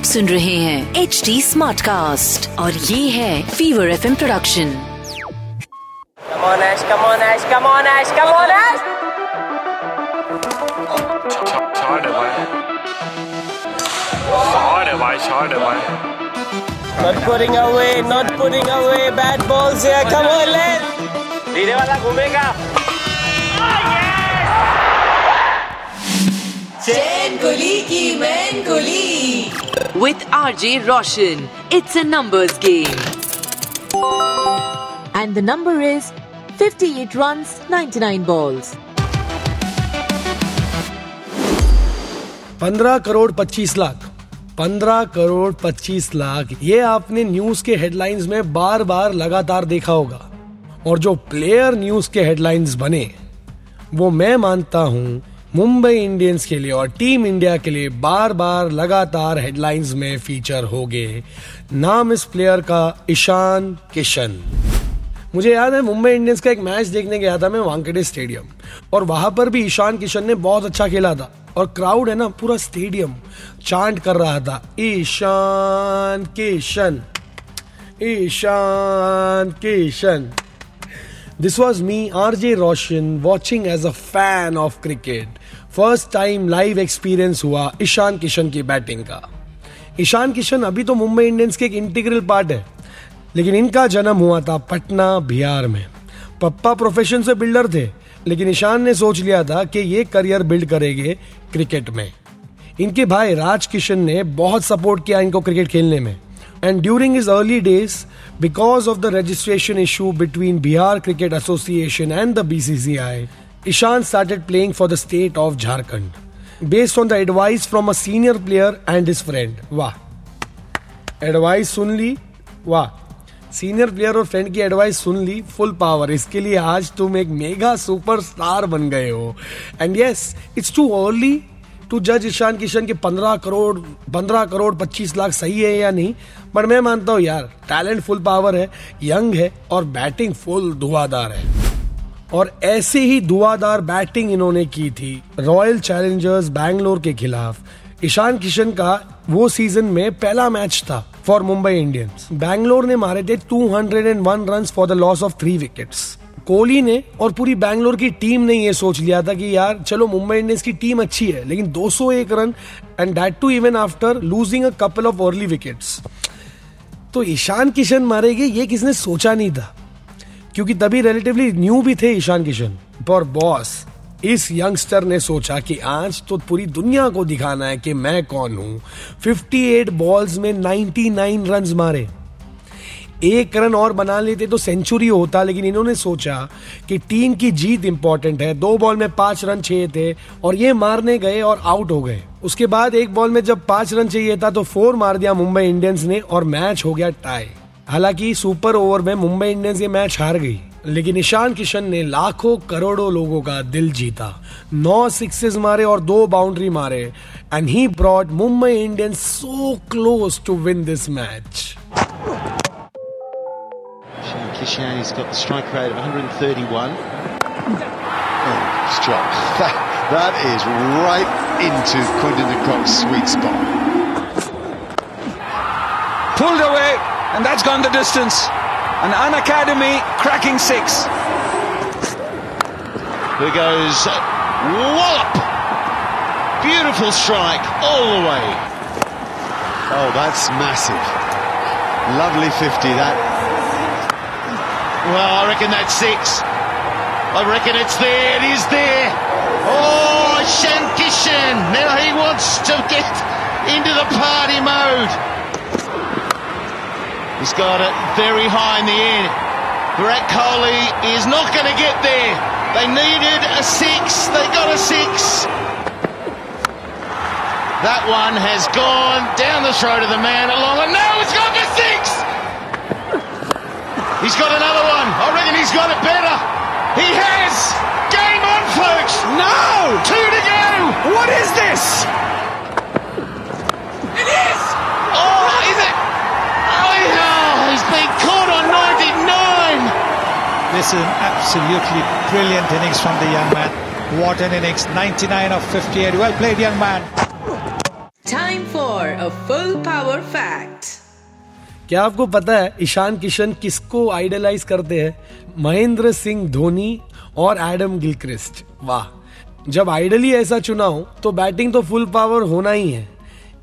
आप सुन रहे हैं एच डी स्मार्ट कास्ट और ये है फीवर एफ़ इम प्रोडक्शन कमोनिंग वाला घूमेगा। Chain Kuli Ki Main Kuli. With R J Roshan it's a numbers game and the number is 58 runs 99 balls. पंद्रह करोड़ पच्चीस लाख। पंद्रह करोड़ पच्चीस लाख। ये आपने न्यूज़ के हेडलाइंस में बार बार लगातार देखा होगा। और जो प्लेयर न्यूज़ के हेडलाइंस बने वो मैं मानता हूँ मुंबई इंडियंस के लिए और टीम इंडिया के लिए बार बार लगातार हेडलाइंस में फीचर हो गए। नाम इस प्लेयर का ईशान किशन। मुझे याद है, मुंबई इंडियंस का एक मैच देखने गया था मैं वानखेड़े स्टेडियम। और वहाँ पर भी ईशान किशन ने बहुत अच्छा खेला था। और क्राउड है ना, पूरा स्टेडियम चांट कर रहा था। Ishan Kishan Ishan Kishan. This was me, RJ Roshan, watching as a fan of cricket. First time live experience हुआ ईशान किशन की बैटिंग का। ईशान किशन अभी तो मुंबई इंडियंस के एक इंटीग्रल पार्ट है लेकिन इनका जन्म हुआ था पटना बिहार में। पप्पा प्रोफेशन से बिल्डर थे लेकिन ईशान ने सोच लिया था कि ये करियर बिल्ड करेंगे क्रिकेट में। इनके भाई राज किशन ने बहुत सपोर्ट किया इनको क्रिकेट खेलने में। And during his early days, because of the registration issue between Bihar Cricket Association and the BCCI, Ishan started playing for the state of Jharkhand. Based on the advice from a senior player and his friend. वाह advice सुन ली वाह senior player और friend की advice सुन ली full power इसके लिए आज तुम एक मेगा सुपर स्टार बन गए हो and yes it's too early to जज ईशान किशन के 15 करोड़ 15 करोड़ 25 लाख सही है या नहीं? बट मैं मानता हूँ, यार टैलेंट फुल पावर है यंग है और बैटिंग फुल धुआंधार है। और ऐसे ही धुआंधार बैटिंग इन्होंने की थी रॉयल चैलेंजर्स बैंगलोर के खिलाफ। ईशान किशन का वो सीज़न में पहला मैच था फॉर मुंबई इंडियंस बैंगलोर ने मारे थे 201 runs for the loss of three wickets Kohli ने और पूरी बैंगलोर की टीम ने ये सोच लिया था कि यार, चलो मुंबई इंडियंस की टीम अच्छी है, लेकिन 201 run and that too even after losing a couple of early wickets तो ईशान किशन मारेंगे, ये किसने सोचा नहीं था? क्योंकि तभी रिलेटिवली न्यू भी थे ईशान किशन। पर बॉस इस यंगस्टर ने सोचा कि आज तो पूरी दुनिया को दिखाना है कि मैं कौन हूँ। 58 बॉल्स में 99 रन्स मारे। एक रन और बना लेते तो सेंचुरी होता, लेकिन इन्होंने सोचा कि टीम की जीत इंपॉर्टेंट है। दो बॉल में पाँच रन चाहिए थे और ये मारने गए और आउट हो गए। उसके बाद एक बॉल में जब पाँच रन चाहिए था तो फोर मार दिया मुंबई इंडियंस ने और मैच हो गया टाई हालाँकि सुपर ओवर में मुंबई इंडियंस ये मैच हार गई, लेकिन ईशान किशन ने लाखों करोड़ों लोगों का दिल जीता। नौ सिक्सेस मारे और दो बाउंड्री मारे and he brought Mumbai Indians so close to win this match He's got the strike rate of 131. Oh, strike. That, that is right into Quinton de Kock's sweet spot. pulled away, and that's gone the distance. An unacademy cracking six. There goes wallop. Beautiful strike all the way. Oh, that's massive. Lovely 50 that. Well, I reckon that's six. I reckon it's there. It is there. Oh, Shankishan. Now he wants to get into the party mode. He's got it very high in the air. Virat Kohli is not going to get there. They needed a six. They got a six. That one has gone down the throat of the man along. And now it's gone for six. He's got another one. I reckon he's got it better. He has. Game on, folks. No. Two to go. What is this? It is. Oh, is it? Oh, yeah. He's been caught on 99. This is an absolutely brilliant innings from the young man. What an innings. 99 of 58. Well played, young man. Time for a full power fact. क्या आपको पता है ईशान किशन किसको idolise करते हैं? महेंद्र सिंह धोनी और Adam Gilchrist. वाह, जब आइडल ही ऐसा चुना हो तो बैटिंग तो फुल पावर होना ही है।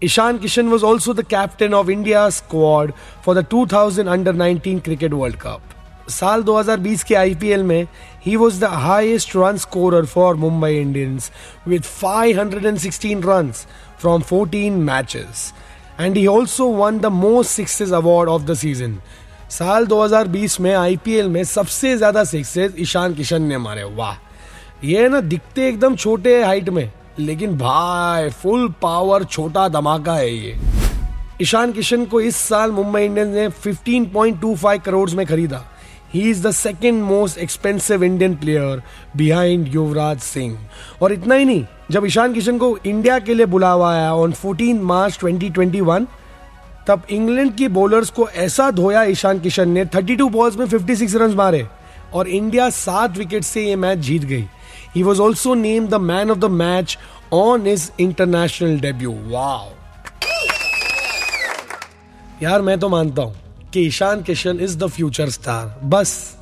Ishan Kishan was also the captain of India squad for the 2000 under 19 cricket world cup साल 2020 के आईपीएल में he was the highest run scorer for Mumbai Indians with 516 runs from 14 matches and he also won the most sixes award of the season साल 2020 में IPL में सबसे ज़्यादा sixes Ishan Kishan ने मारे। वाह। ये ना दिखते एकदम छोटे हाइट में, लेकिन भाई फुल पावर छोटा धमाका है ये। ईशान किशन को इस साल मुंबई इंडियंस ने 15.25 करोड़ में खरीदा। He is the second most expensive Indian player behind Yuvraj Singh और इतना ही नहीं, जब ईशान किशन को इंडिया के लिए बुलावा आया ऑन 14 मार्च 2021 तब इंग्लैंड की बॉलर्स को ऐसा धोया ईशान किशन ने 32 बॉल्स में 56 रन मारे और इंडिया सात विकेट से ये मैच जीत गई। He was also name the man of the match on his international debut wow यार, मैं तो मानता हूँ। कि Ishan Kishan is the future star बस।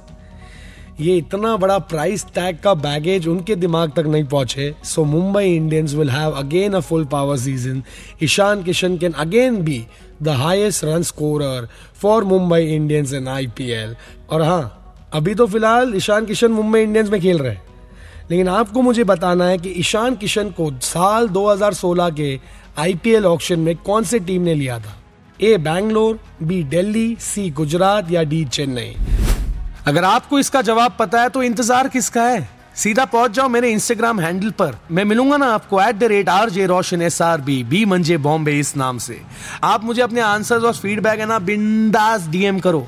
ये इतना बड़ा प्राइस टैग का बैगेज उनके दिमाग तक नहीं पहुँचे। So Mumbai Indians will have again a full power season Ishan Kishan can again be the highest run scorer for Mumbai Indians in IPL और हाँ अभी तो फ़िलहाल ईशान किशन मुंबई इंडियंस में खेल रहे हैं। लेकिन आपको मुझे बताना है कि ईशान किशन को साल 2016 के आईपीएल ऑक्शन में कौन से टीम ने लिया था? A Bangalore, B Delhi, C Gujarat या डी चेन्नई। अगर आपको इसका जवाब पता है तो इंतज़ार किसका है? सीधा पहुँच जाओ मेरे इंस्टाग्राम हैंडल पर। मैं मिलूँगा ना आपको at the rate R J Roshan S R B B मंजे बॉम्बे इस नाम से। आप मुझे अपने आंसर्स और फीडबैक है ना बिंदास डीएम करो।